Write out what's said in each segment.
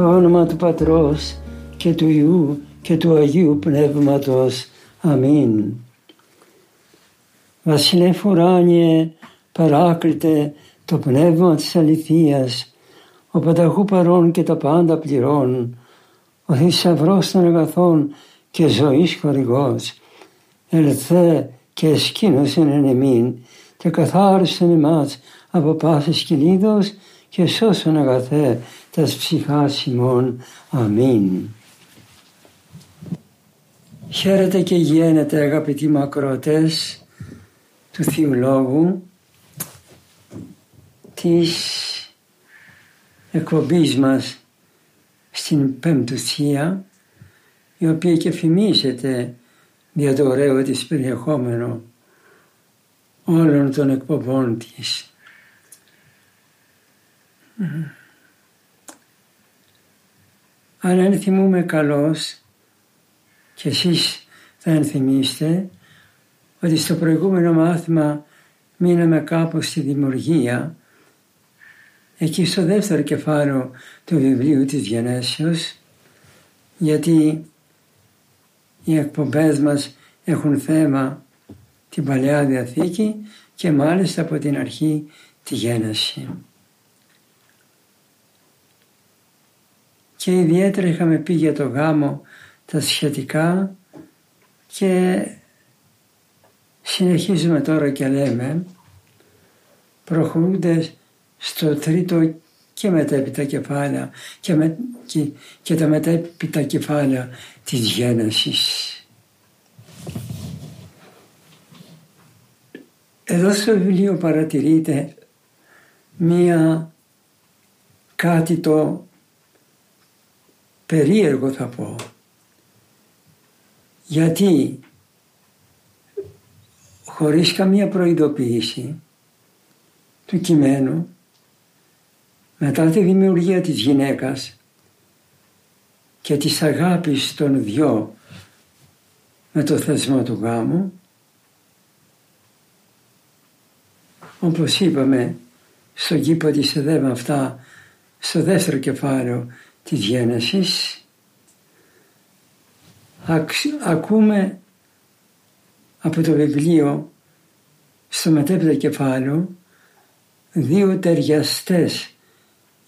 Στο όνομα του Πατρός και του Ιού και του Αγίου Πνεύματος. Αμήν. Βασιλεύ ουράνιε, παράκλητε το πνεύμα της αληθείας, ο πανταχού παρών και τα πάντα πληρών, ο θησαυρός των αγαθών και ζωής χορηγός, ελθέ και εσκήνωσεν εν εμήν και καθάρισεν εμάς από πάσης κυλίδος και σώσον αγαθέ τας ψυχάς ημών. Αμήν. Χαίρετε και γένετε αγαπητοί μακρότες του Θείου Λόγου της εκπομπής μας στην Πέμπτουσία η οποία και φημίζεται για το ωραίο της περιεχόμενο όλων των εκπομπών της. Αλλά αν θυμούμε καλώς και εσείς θα ενθυμίστε ότι στο προηγούμενο μάθημα μείναμε κάπου στη δημιουργία εκεί στο δεύτερο κεφάλαιο του βιβλίου της Γενέσεως γιατί οι εκπομπές μας έχουν θέμα την Παλαιά Διαθήκη και μάλιστα από την αρχή τη Γένεση. Και ιδιαίτερα είχαμε πει για το γάμο τα σχετικά και συνεχίζουμε τώρα και λέμε προχωρούνται στο τρίτο και μετέπειτα κεφάλαια και, με, και, και τα μετέπειτα κεφάλαια της γέννησης. Εδώ στο βιβλίο παρατηρείται μία κάτι το περίεργο θα πω. Γιατί χωρίς καμία προειδοποίηση του κειμένου μετά τη δημιουργία της γυναίκας και της αγάπης των δυο με το θεσμό του γάμου όπως είπαμε στον κήπο της ΕΔΕΜ αυτά στο δεύτερο κεφάλαιο της Γένεσης ακούμε από το βιβλίο στο μετέπειτα κεφάλαιο δύο ταιριαστές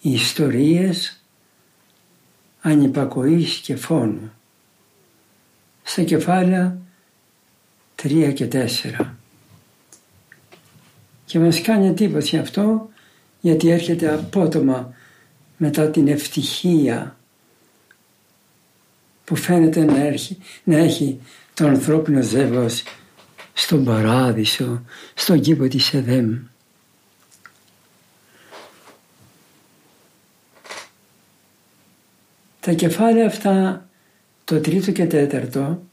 ιστορίες ανυπακοής και φόνου στα κεφάλαια τρία και τέσσερα. Και μας κάνει εντύπωση αυτό γιατί έρχεται απότομα μετά την ευτυχία που φαίνεται να έχει, να έχει το ανθρώπινο ζεύγος στον παράδεισο, στον κήπο της Εδέμ. Τα κεφάλαια αυτά, το τρίτο και τέταρτο,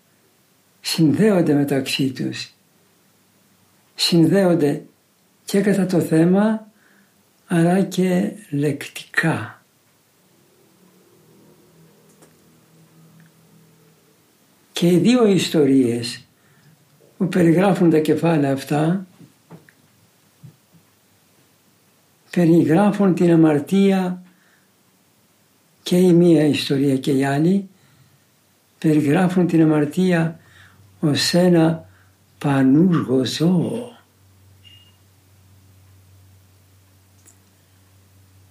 συνδέονται μεταξύ τους. Συνδέονται και κατά το θέμα, αλλά και λεκτικά. Και οι δύο ιστορίες που περιγράφουν τα κεφάλαια αυτά περιγράφουν την αμαρτία και η μία ιστορία και η άλλη περιγράφουν την αμαρτία ως ένα πανούργο ζώο.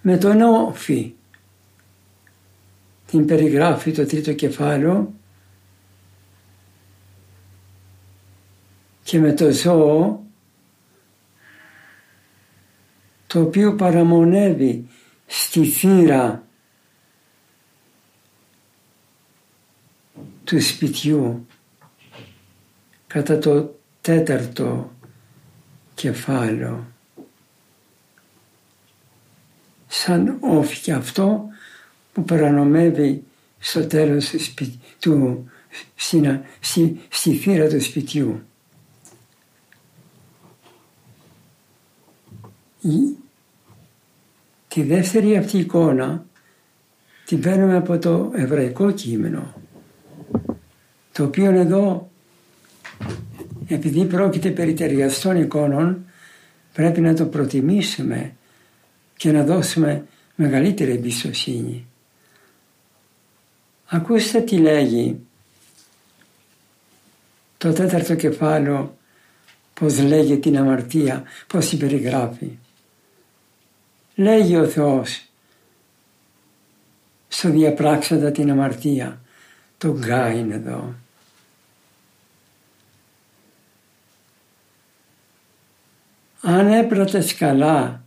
Με τον όφη την περιγράφει το τρίτο κεφάλαιο και με το ζώο το οποίο παραμονεύει στη θύρα του σπιτιού κατά το τέταρτο κεφάλαιο. σαν όφη και αυτό που παρανομεύει στο τέλος του, στη, στη, στη θύρα του σπιτιού. Τη δεύτερη αυτή εικόνα την παίρνουμε από το εβραϊκό κείμενο το οποίο εδώ επειδή πρόκειται περί ταιριαστών εικόνων πρέπει να το προτιμήσουμε και να δώσουμε μεγαλύτερη εμπιστοσύνη. Ακούστε τι λέγει το τέταρτο κεφάλαιο πώς λέγει την αμαρτία, πώς την περιγράφει. Λέγει ο Θεός στο διαπράξαντα την αμαρτία, το γκάιν εδώ. Αν έπρατες καλά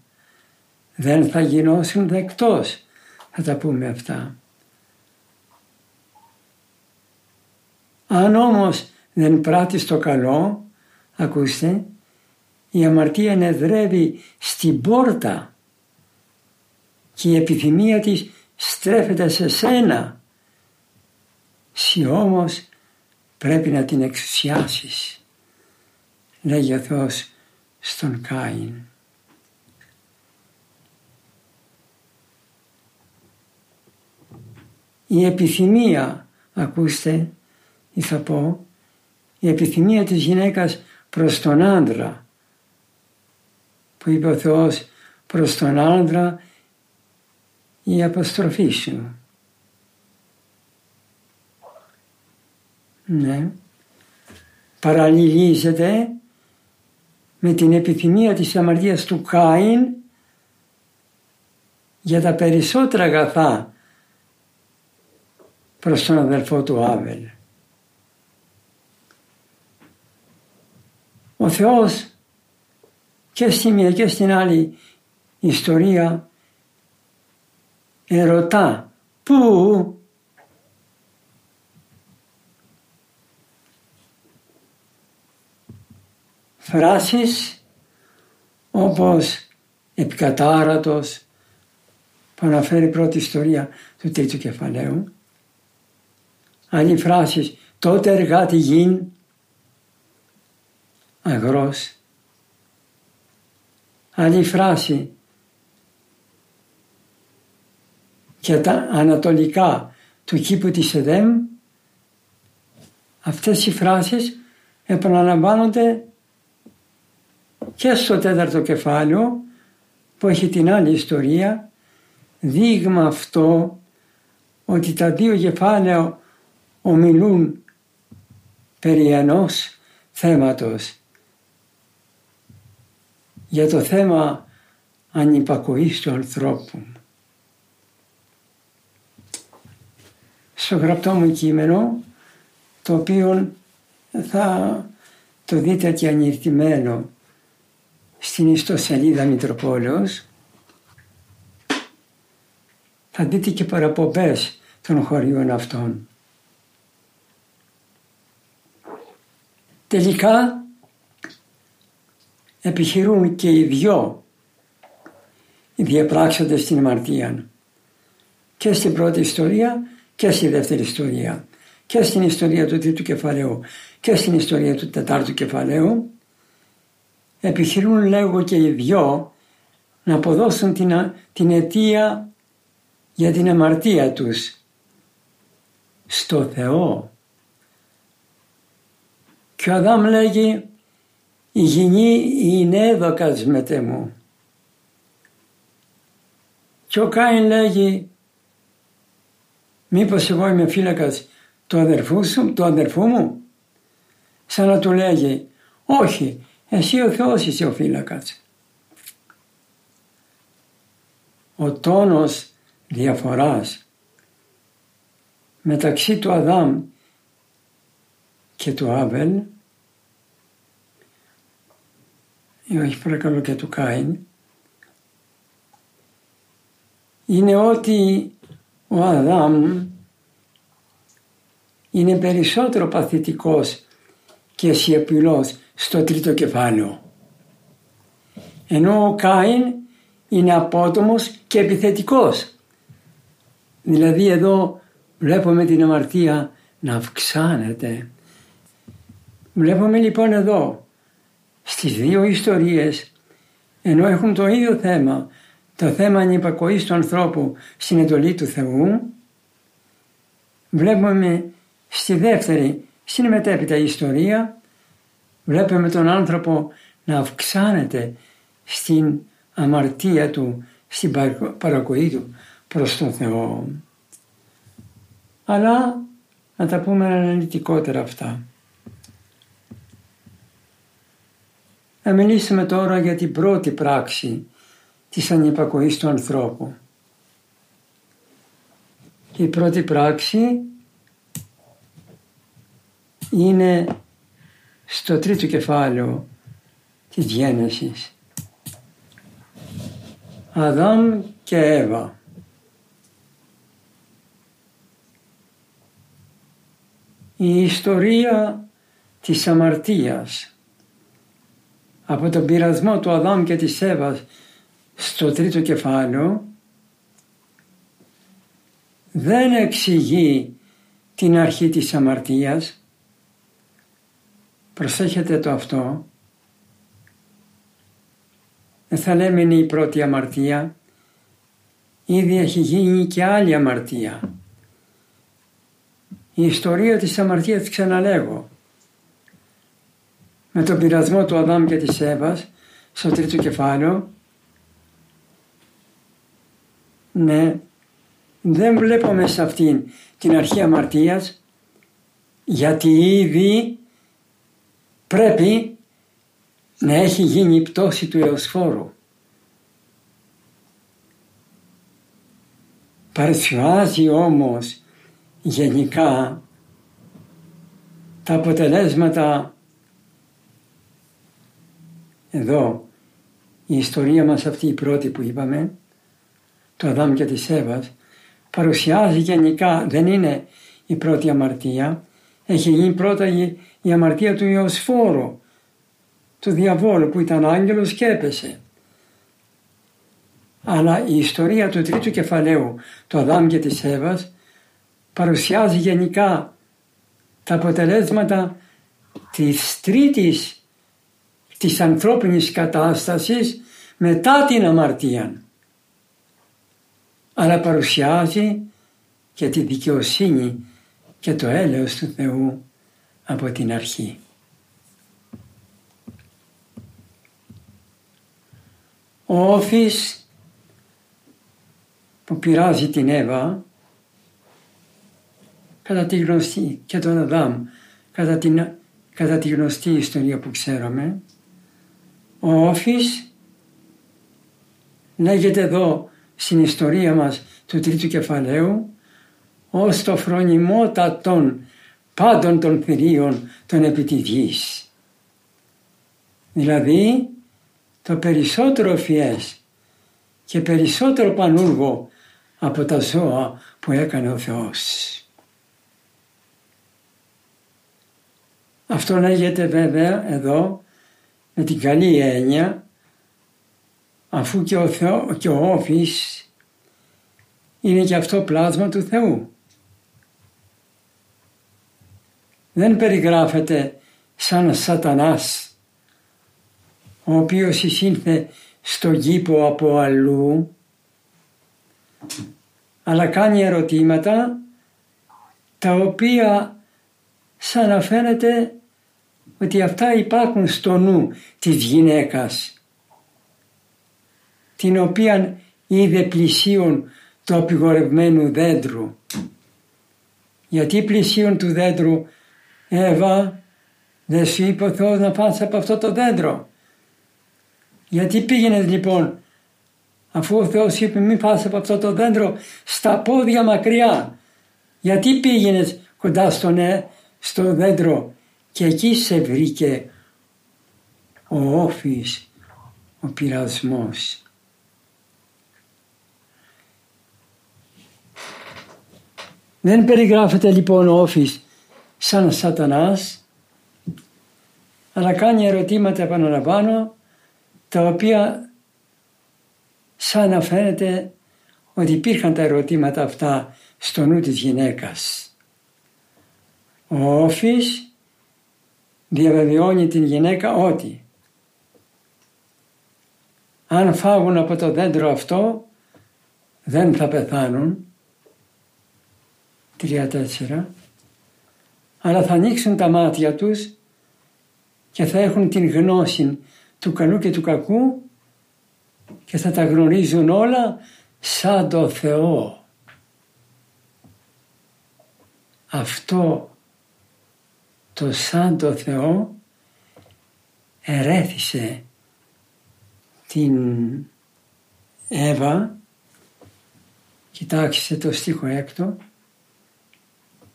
δεν θα γινώσουν δεκτός. Θα τα πούμε αυτά. Αν όμως δεν πράττεις το καλό, ακούστε, η αμαρτία ενεδρεύει στην πόρτα και η επιθυμία της στρέφεται σε σένα. Συ όμως πρέπει να την εξουσιάσεις. Λέγει ο Θεός στον Κάιν. Η επιθυμία, ακούστε, ή θα πω, η επιθυμία της γυναίκας προς τον άντρα, που είπε ο Θεός προς τον άντρα η αποστροφή σου. Ναι. Παραλληλίζεται με την επιθυμία της αμαρτίας του Κάιν για τα περισσότερα αγαθά προς τον αδελφό του Άβελ. Ο Θεός και στη μία και στην άλλη ιστορία ερωτά. Πού; Φράσεις όπως επικατάρατος που αναφέρει πρώτη ιστορία του τρίτου κεφαλαίου. Άλλη φράσεις τότε εργάτη γιν αγρός άλλη φράση και τα ανατολικά του κήπου της Εδέμ αυτές οι φράσεις επαναλαμβάνονται και στο τέταρτο κεφάλαιο που έχει την άλλη ιστορία δείγμα αυτό ότι τα δύο κεφάλαια ομιλούν περί ενός θέματος για το θέμα ανυπακοής του ανθρώπου. Στο γραπτό μου κείμενο, το οποίο θα το δείτε και ανηρτημένο στην ιστοσελίδα Μητροπόλεως, θα δείτε και παραπομπές των χωριών αυτών. Τελικά επιχειρούν και οι δυο οι διαπράξοντες στην αμαρτία και στην πρώτη ιστορία και στη δεύτερη ιστορία και στην ιστορία του τρίτου κεφαλαίου και στην ιστορία του τετάρτου κεφαλαίου επιχειρούν λέγω και οι δυο να αποδώσουν την, την αιτία για την αμαρτία τους στο Θεό. Και ο Αδάμ λέγει η γυνή είναι έδωκας μετέ μου. Και ο Κάιν λέγει μήπως εγώ είμαι φύλακας του αδερφού, σου, του αδερφού μου; Σαν να του λέγει όχι εσύ ο Θεός είσαι ο φύλακας. Ο τόνος διαφοράς μεταξύ του Αδάμ και του Άβελ ή όχι παρακαλώ και του Κάιν είναι ότι ο Αδάμ είναι περισσότερο παθητικός και σιωπηλός στο τρίτο κεφάλαιο. Ενώ ο Κάιν είναι απότομος και επιθετικός. Δηλαδή εδώ βλέπουμε την αμαρτία να αυξάνεται. Βλέπουμε λοιπόν εδώ στις δύο ιστορίες ενώ έχουν το ίδιο θέμα το θέμα ανυπακοής του ανθρώπου στην εντολή του Θεού βλέπουμε στη δεύτερη στην μετέπειτα ιστορία βλέπουμε τον άνθρωπο να αυξάνεται στην αμαρτία του, στην παρακοή του προς τον Θεό. Αλλά να τα πούμε αναλυτικότερα αυτά. Να μιλήσουμε τώρα για την πρώτη πράξη της ανυπακοής του ανθρώπου. Και η πρώτη πράξη είναι στο τρίτο κεφάλαιο της Γένεσης. Αδάμ και Εύα. Η ιστορία της αμαρτίας από τον πειρασμό του Αδάμ και της Εύας στο τρίτο κεφάλαιο δεν εξηγεί την αρχή της αμαρτίας. Προσέχετε το αυτό. Δεν θα λέμε είναι η πρώτη αμαρτία. Ήδη έχει γίνει και άλλη αμαρτία. Η ιστορία της αμαρτίας ξαναλέγω. Με τον πειρασμό του Αδάμ και της Εύας στο τρίτο κεφάλαιο ναι, δεν βλέπουμε σε αυτήν την αρχή αμαρτίας γιατί ήδη πρέπει να έχει γίνει η πτώση του εωσφόρου. Παρουσιάζει όμως γενικά τα αποτελέσματα εδώ η ιστορία μας αυτή η πρώτη που είπαμε του Αδάμ και της Εύας παρουσιάζει γενικά, δεν είναι η πρώτη αμαρτία, έχει γίνει πρώτα η, αμαρτία του Ιωσφόρου, του διαβόλου που ήταν άγγελος και έπεσε. Αλλά η ιστορία του τρίτου κεφαλαίου του Αδάμ και της Εύας παρουσιάζει γενικά τα αποτελέσματα της τρίτης της ανθρώπινης κατάστασης μετά την αμαρτία αλλά παρουσιάζει και τη δικαιοσύνη και το έλεος του Θεού από την αρχή. Ο Όφης που πειράζει την Εύα κατά τη γνωστή και τον Αδάμ κατά, την, κατά τη γνωστή ιστορία που ξέραμε ο Όφης λέγεται εδώ στην ιστορία μας του τρίτου κεφαλαίου ως το φρονιμότατον πάντων των θηρίων των επί Δηλαδή το περισσότερο φιές και περισσότερο πανούργο από τα ζώα που έκανε ο Θεός. Αυτό λέγεται βέβαια εδώ με την καλή έννοια αφού και ο, Θεό, και ο Όφης είναι και αυτό πλάσμα του Θεού. Δεν περιγράφεται σαν σατανάς ο οποίος εισήλθε στο κήπο από αλλού αλλά κάνει ερωτήματα τα οποία σαν να φαίνεται ότι αυτά υπάρχουν στο νου της γυναίκας την οποία είδε πλησίον του απειγορευμένου δέντρου. Γιατί πλησίον του δέντρου Εύα δεν σου είπε ο Θεός να πας από αυτό το δέντρο. Γιατί πήγαινε λοιπόν αφού ο Θεός είπε μην πας από αυτό το δέντρο στα πόδια μακριά. Γιατί πήγαινες κοντά στον, ε, στο δέντρο και εκεί σε βρήκε ο όφης, ο πειρασμός. Δεν περιγράφεται λοιπόν ο Όφης σαν σατανάς, αλλά κάνει ερωτήματα επαναλαμβάνω, τα οποία σαν να φαίνεται ότι υπήρχαν τα ερωτήματα αυτά στο νου της γυναίκας. Ο Όφης διαβεβαιώνει την γυναίκα ότι αν φάγουν από το δέντρο αυτό δεν θα πεθάνουν 3-4 αλλά θα ανοίξουν τα μάτια τους και θα έχουν την γνώση του καλού και του κακού και θα τα γνωρίζουν όλα σαν το Θεό. Αυτό το σαν το Θεό ερέθησε την Εύα, κοιτάξτε το στίχο έκτο,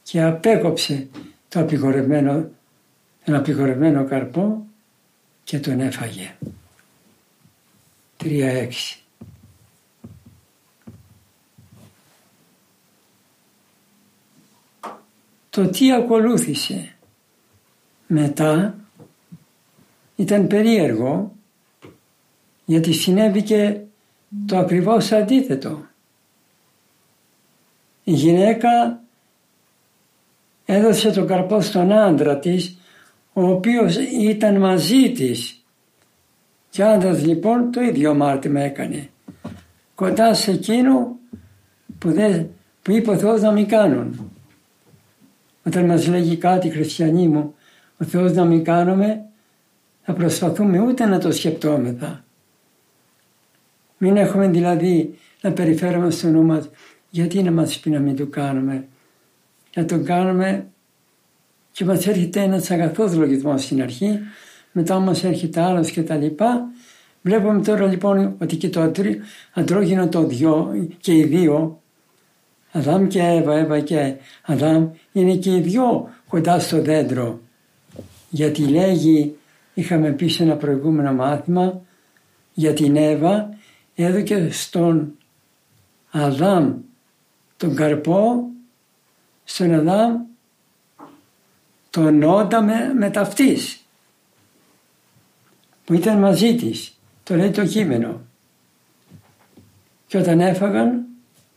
και απέκοψε το απειγορευμένο, τον απειγορευμένο καρπό και τον έφαγε. 3-6. Το τι ακολούθησε μετά ήταν περίεργο γιατί συνέβη και το ακριβώς αντίθετο. Η γυναίκα έδωσε τον καρπό στον άντρα της ο οποίος ήταν μαζί της και ο άντρας λοιπόν το ίδιο μάρτυμα έκανε κοντά σε εκείνο που, δεν, που είπε ο Θεός να μην κάνουν. Όταν μας λέγει κάτι χριστιανοί μου ο Θεός να μην κάνουμε θα προσπαθούμε ούτε να το σκεπτόμεθα. Μην έχουμε δηλαδή να περιφέρουμε στο νου μας γιατί να μας πει να μην το κάνουμε να τον κάνουμε και μας έρχεται ένας αγαθός λογισμός στην αρχή, μετά μας έρχεται άλλος και τα λοιπά. Βλέπουμε τώρα λοιπόν ότι και το αντρόγινο το δυο και οι δύο, Αδάμ και Εύα, Εύα και Αδάμ, είναι και οι δυο κοντά στο δέντρο. Γιατί λέγει, είχαμε πει σε ένα προηγούμενο μάθημα, για την Εύα, έδωκε στον Αδάμ τον καρπό στον Αδάμ τον Όντα με, με ταυτής που ήταν μαζί της. Το λέει το κείμενο. Και όταν έφαγαν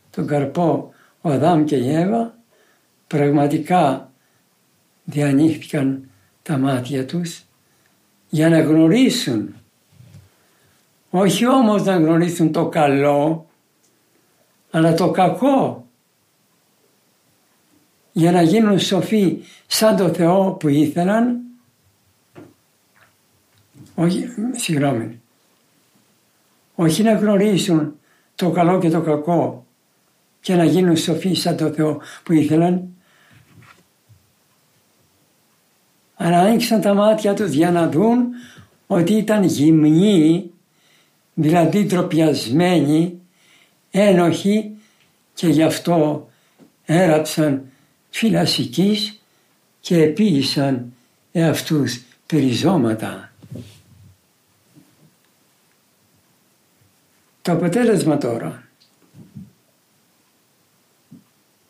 τον καρπό ο Αδάμ και η Εύα πραγματικά διανοίχθηκαν τα μάτια τους για να γνωρίσουν όχι όμως να γνωρίσουν το καλό αλλά το κακό για να γίνουν σοφοί σαν το Θεό που ήθελαν. Όχι, συγγνώμη, όχι να γνωρίσουν το καλό και το κακό και να γίνουν σοφοί σαν το Θεό που ήθελαν. Αλλά άνοιξαν τα μάτια τους για να δουν ότι ήταν γυμνοί, δηλαδή τροπιασμένοι, ένοχοι και γι' αυτό έραψαν φυλασσικής και επίησαν εαυτούς περιζώματα. Το αποτέλεσμα τώρα.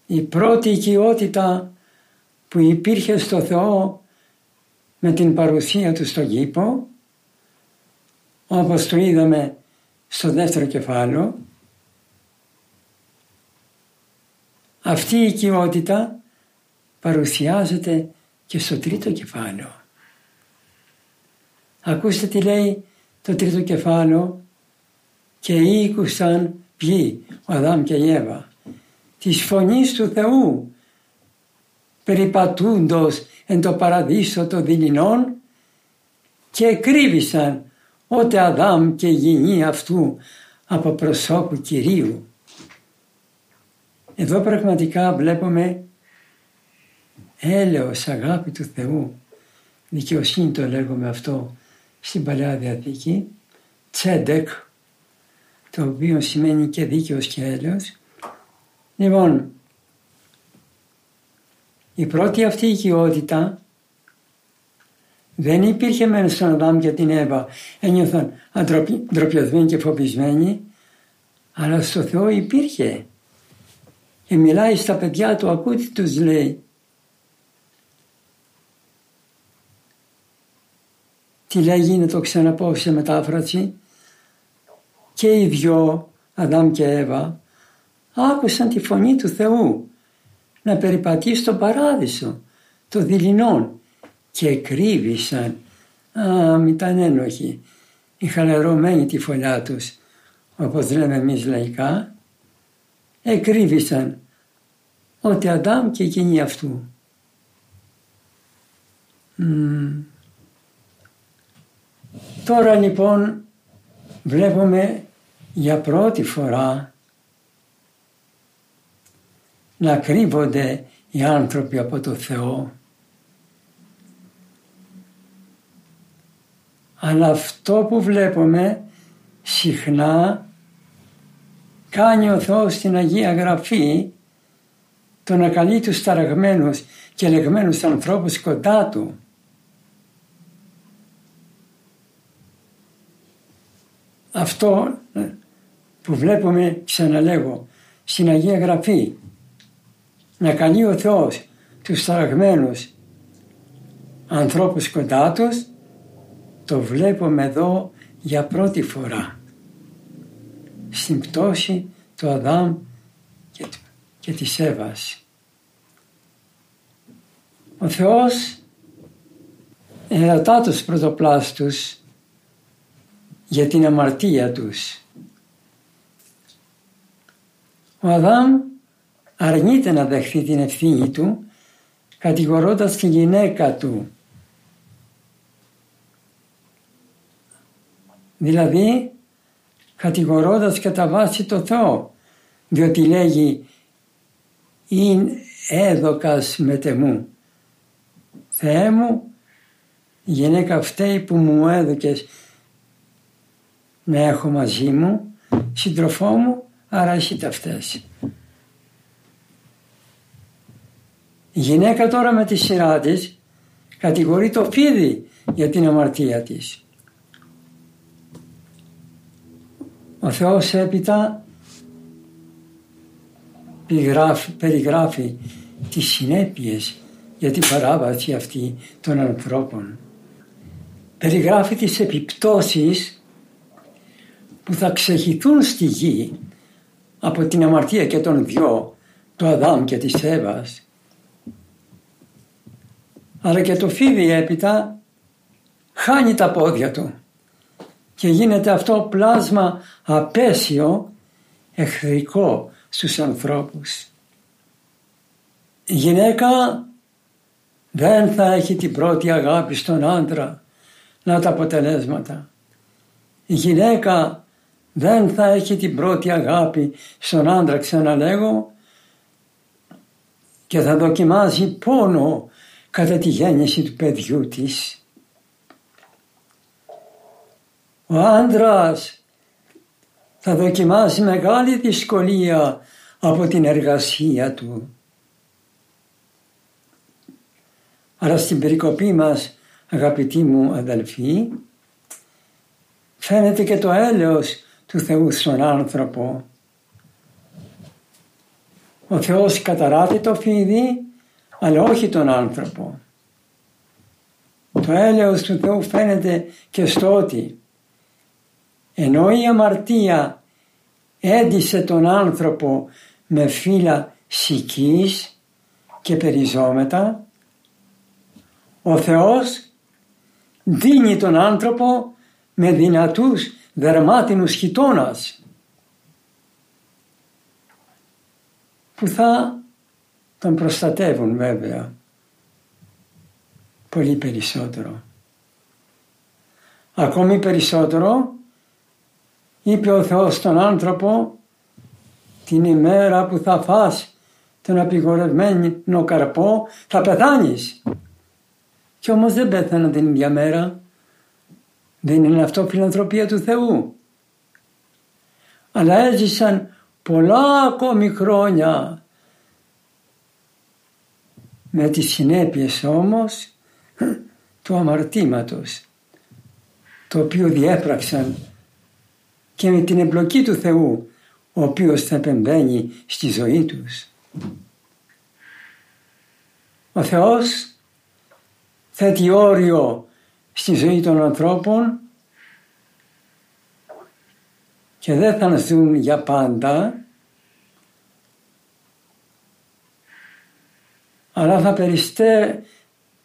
Η πρώτη οικειότητα που υπήρχε στο Θεό με την παρουσία του στον κήπο, όπως το είδαμε στο δεύτερο κεφάλαιο, αυτή η οικειότητα παρουσιάζεται και στο τρίτο κεφάλαιο. Ακούστε τι λέει το τρίτο κεφάλαιο και ήκουσαν ποιοι, ο Αδάμ και η Εύα, της φωνής του Θεού περιπατούντος εν το παραδείσο των δειλινών και κρύβησαν ότι Αδάμ και η γενή αυτού από προσώπου Κυρίου. Εδώ πραγματικά βλέπουμε έλεος, αγάπη του Θεού, δικαιοσύνη το λέγουμε αυτό στην Παλαιά Διαθήκη, τσέντεκ, το οποίο σημαίνει και δίκαιος και έλεος. Λοιπόν, η πρώτη αυτή οικειότητα δεν υπήρχε μέσα στον Αδάμ και την Εύα. Ένιωθαν ντροπιασμένοι και φοβισμένοι, αλλά στο Θεό υπήρχε. Και μιλάει στα παιδιά του, ακούτε τους λέει, τι λέγει να το ξαναπώ σε μετάφραση και οι δυο Αδάμ και Εύα άκουσαν τη φωνή του Θεού να περιπατεί στον παράδεισο το δειλινών και κρύβησαν. Α, μη ήταν ένοχοι. Είχαν ερωμένη τη φωλιά τους, όπως λέμε εμείς λαϊκά. Εκρύβησαν ότι Αδάμ και εκείνη αυτού. Τώρα λοιπόν βλέπουμε για πρώτη φορά να κρύβονται οι άνθρωποι από το Θεό. Αλλά αυτό που βλέπουμε συχνά κάνει ο Θεός στην Αγία Γραφή το να καλεί τους ταραγμένους και λεγμένους ανθρώπους κοντά Του. Αυτό που βλέπουμε, ξαναλέγω, στην Αγία Γραφή, να καλεί ο Θεός τους ταραγμένους ανθρώπους κοντά τους, το βλέπουμε εδώ για πρώτη φορά στην πτώση του Αδάμ και, και της Εύας. Ο Θεός ερωτά τους πρωτοπλάστους για την αμαρτία τους. Ο Αδάμ αρνείται να δεχθεί την ευθύνη του κατηγορώντας τη γυναίκα του. Δηλαδή κατηγορώντας κατά βάση το Θεό διότι λέγει «ειν έδωκας μετεμού». Θεέ μου, η γυναίκα φταίει που μου έδωκες να έχω μαζί μου, σύντροφό μου, άρα εσύ τα φταίς. Η γυναίκα τώρα με τη σειρά της κατηγορεί το φίδι για την αμαρτία της. Ο Θεός έπειτα περιγράφει, περιγράφει τις συνέπειες για την παράβαση αυτή των ανθρώπων. Περιγράφει τις επιπτώσεις που θα ξεχυθούν στη γη από την αμαρτία και των δυο, του Αδάμ και της Εύας. Αλλά και το φίδι έπειτα χάνει τα πόδια του και γίνεται αυτό πλάσμα απέσιο, εχθρικό στους ανθρώπους. Η γυναίκα δεν θα έχει την πρώτη αγάπη στον άντρα. Να τα αποτελέσματα. Η γυναίκα δεν θα έχει την πρώτη αγάπη στον άντρα ξαναλέγω και θα δοκιμάζει πόνο κατά τη γέννηση του παιδιού της. Ο άντρας θα δοκιμάσει μεγάλη δυσκολία από την εργασία του. Αλλά στην περικοπή μας αγαπητοί μου αδελφοί φαίνεται και το έλεος του Θεού στον άνθρωπο. Ο Θεός καταράθει το φίδι αλλά όχι τον άνθρωπο. Το έλεος του Θεού φαίνεται και στο ότι ενώ η αμαρτία έντισε τον άνθρωπο με φύλλα σικής και περιζώμετα, ο Θεός δίνει τον άνθρωπο με δυνατούς δερμάτινους χιτώνας που θα τον προστατεύουν βέβαια πολύ περισσότερο. Ακόμη περισσότερο είπε ο Θεός στον άνθρωπο την ημέρα που θα φας τον απειγορευμένο καρπό θα πεθάνεις. Και όμως δεν πέθαναν την ίδια μέρα. Δεν είναι αυτό φιλανθρωπία του Θεού. Αλλά έζησαν πολλά ακόμη χρόνια με τις συνέπειες όμως του αμαρτήματος το οποίο διέπραξαν και με την εμπλοκή του Θεού ο οποίος θα επεμβαίνει στη ζωή τους. Ο Θεός θέτει όριο στη ζωή των ανθρώπων και δεν θα ζουν για πάντα αλλά θα, περιστέ,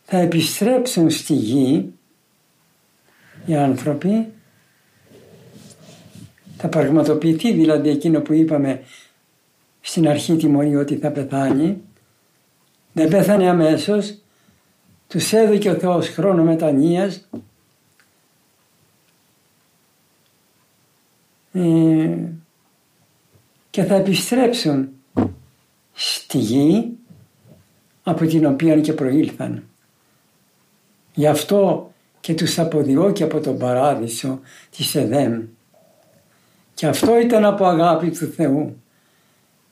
θα επιστρέψουν στη γη οι άνθρωποι. Θα πραγματοποιηθεί δηλαδή εκείνο που είπαμε στην αρχή τιμωρή ότι θα πεθάνει. Δεν πέθανε αμέσως τους έδωκε ο Θεός χρόνο μετανοίας ε, και θα επιστρέψουν στη γη από την οποία και προήλθαν. Γι' αυτό και τους αποδιώκει από τον παράδεισο της Εδέμ. Και αυτό ήταν από αγάπη του Θεού.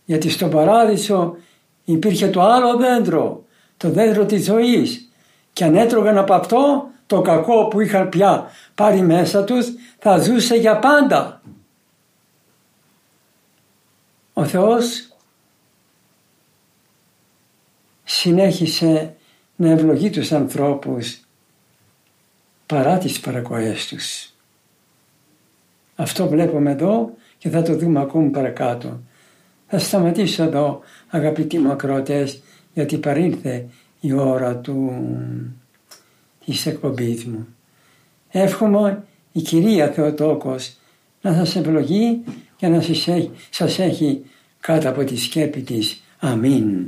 Γιατί στον παράδεισο υπήρχε το άλλο δέντρο, το δέντρο της ζωής. Και αν έτρωγαν από αυτό το κακό που είχαν πια πάρει μέσα τους θα ζούσε για πάντα. Ο Θεός συνέχισε να ευλογεί τους ανθρώπους παρά τις παρακοές τους. Αυτό βλέπουμε εδώ και θα το δούμε ακόμη παρακάτω. Θα σταματήσω εδώ αγαπητοί μου ακροατές γιατί παρήλθε η ώρα του, της εκπομπής μου. Εύχομαι η Κυρία Θεοτόκος να σας ευλογεί και να σας έχει, σας έχει κάτω από τη σκέπη της. Αμήν.